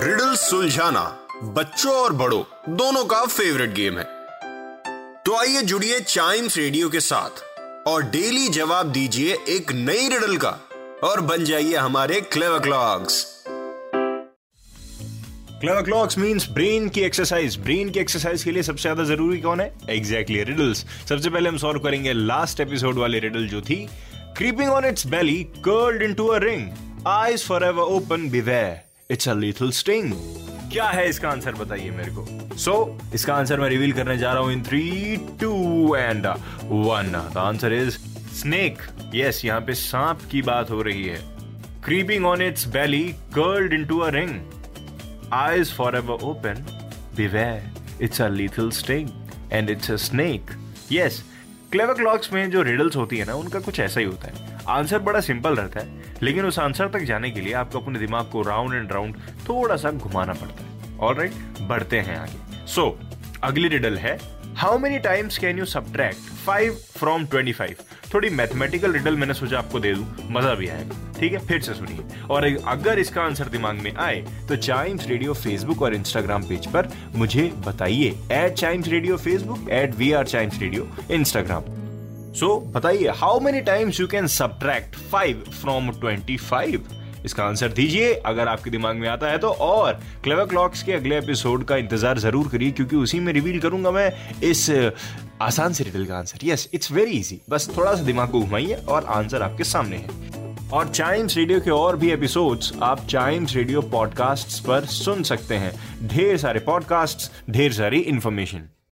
Riddle सुलझाना बच्चों और बड़ों दोनों का फेवरेट गेम है। तो आइए जुड़िए चाइम्स रेडियो के साथ और डेली जवाब दीजिए एक नई रिडल का और बन जाइए हमारे clev clocks clever clocks means brain की एक्सरसाइज ब्रेन की एक्सरसाइज के लिए सबसे ज़्यादा ज़रूरी कौन है? एग्जैक्टली exactly, रिडल्स सबसे पहले हम सॉल्व करेंगे लास्ट एपिसोड वाली रिडल जो थी। On its belly curled into a ring eyes forever open beware it's a little sting क्या है इसका आंसर बताइए मेरे को? सो so, इसका आंसर मैं रिवील करने जा रहा हूँ in three two and one the answer is snake yes यहाँ पे सांप की बात हो रही है. Creeping on its belly curled into a ring eyes forever open, beware, it's a lethal sting and it's a snake. Yes, Clever Clocks में जो रिडल्स होती है ना उनका कुछ ऐसा ही होता है। आंसर बड़ा सिंपल रहता है लेकिन उस आंसर तक जाने के लिए आपको अपने दिमाग को राउंड एंड राउंड थोड़ा सा घुमाना पड़ता है। ऑल राइट बढ़ते हैं आगे। सो so, अगली रिडल है how many times can you subtract five from twenty five थोड़ी मैथमेटिकल रिडल मैंने सोचा आपको दे दूँ। मज़ा भी आएगा ठीक है? फिर से सुनिए। और अगर इसका आंसर दिमाग में आए तो चाइम्स रेडियो फेसबुक और इंस्टाग्राम पेज पर मुझे बताइए। At Chimes Radio Facebook at we are Chimes Radio Instagram so बताइए how many times you can subtract five from twenty five इसका आंसर दीजिए, अगर आपके दिमाग में आता है तो। और क्लेवर क्लॉक्स के अगले एपिसोड का इंतज़ार ज़रूर करिए, क्योंकि उसी में रिवील करूँगा मैं इस आसान से रिडल का answer. Yes it's very easy बस थोड़ा सा दिमाग को घुमाइए और आंसर आपके सामने है। और चाइम्स रेडियो के और भी एपिसोड्स आप चाइम्स रेडियो पॉडकास्ट्स पर सुन सकते हैं। ढेर सारे पॉडकास्ट्स ढेर सारी इंफॉर्मेशन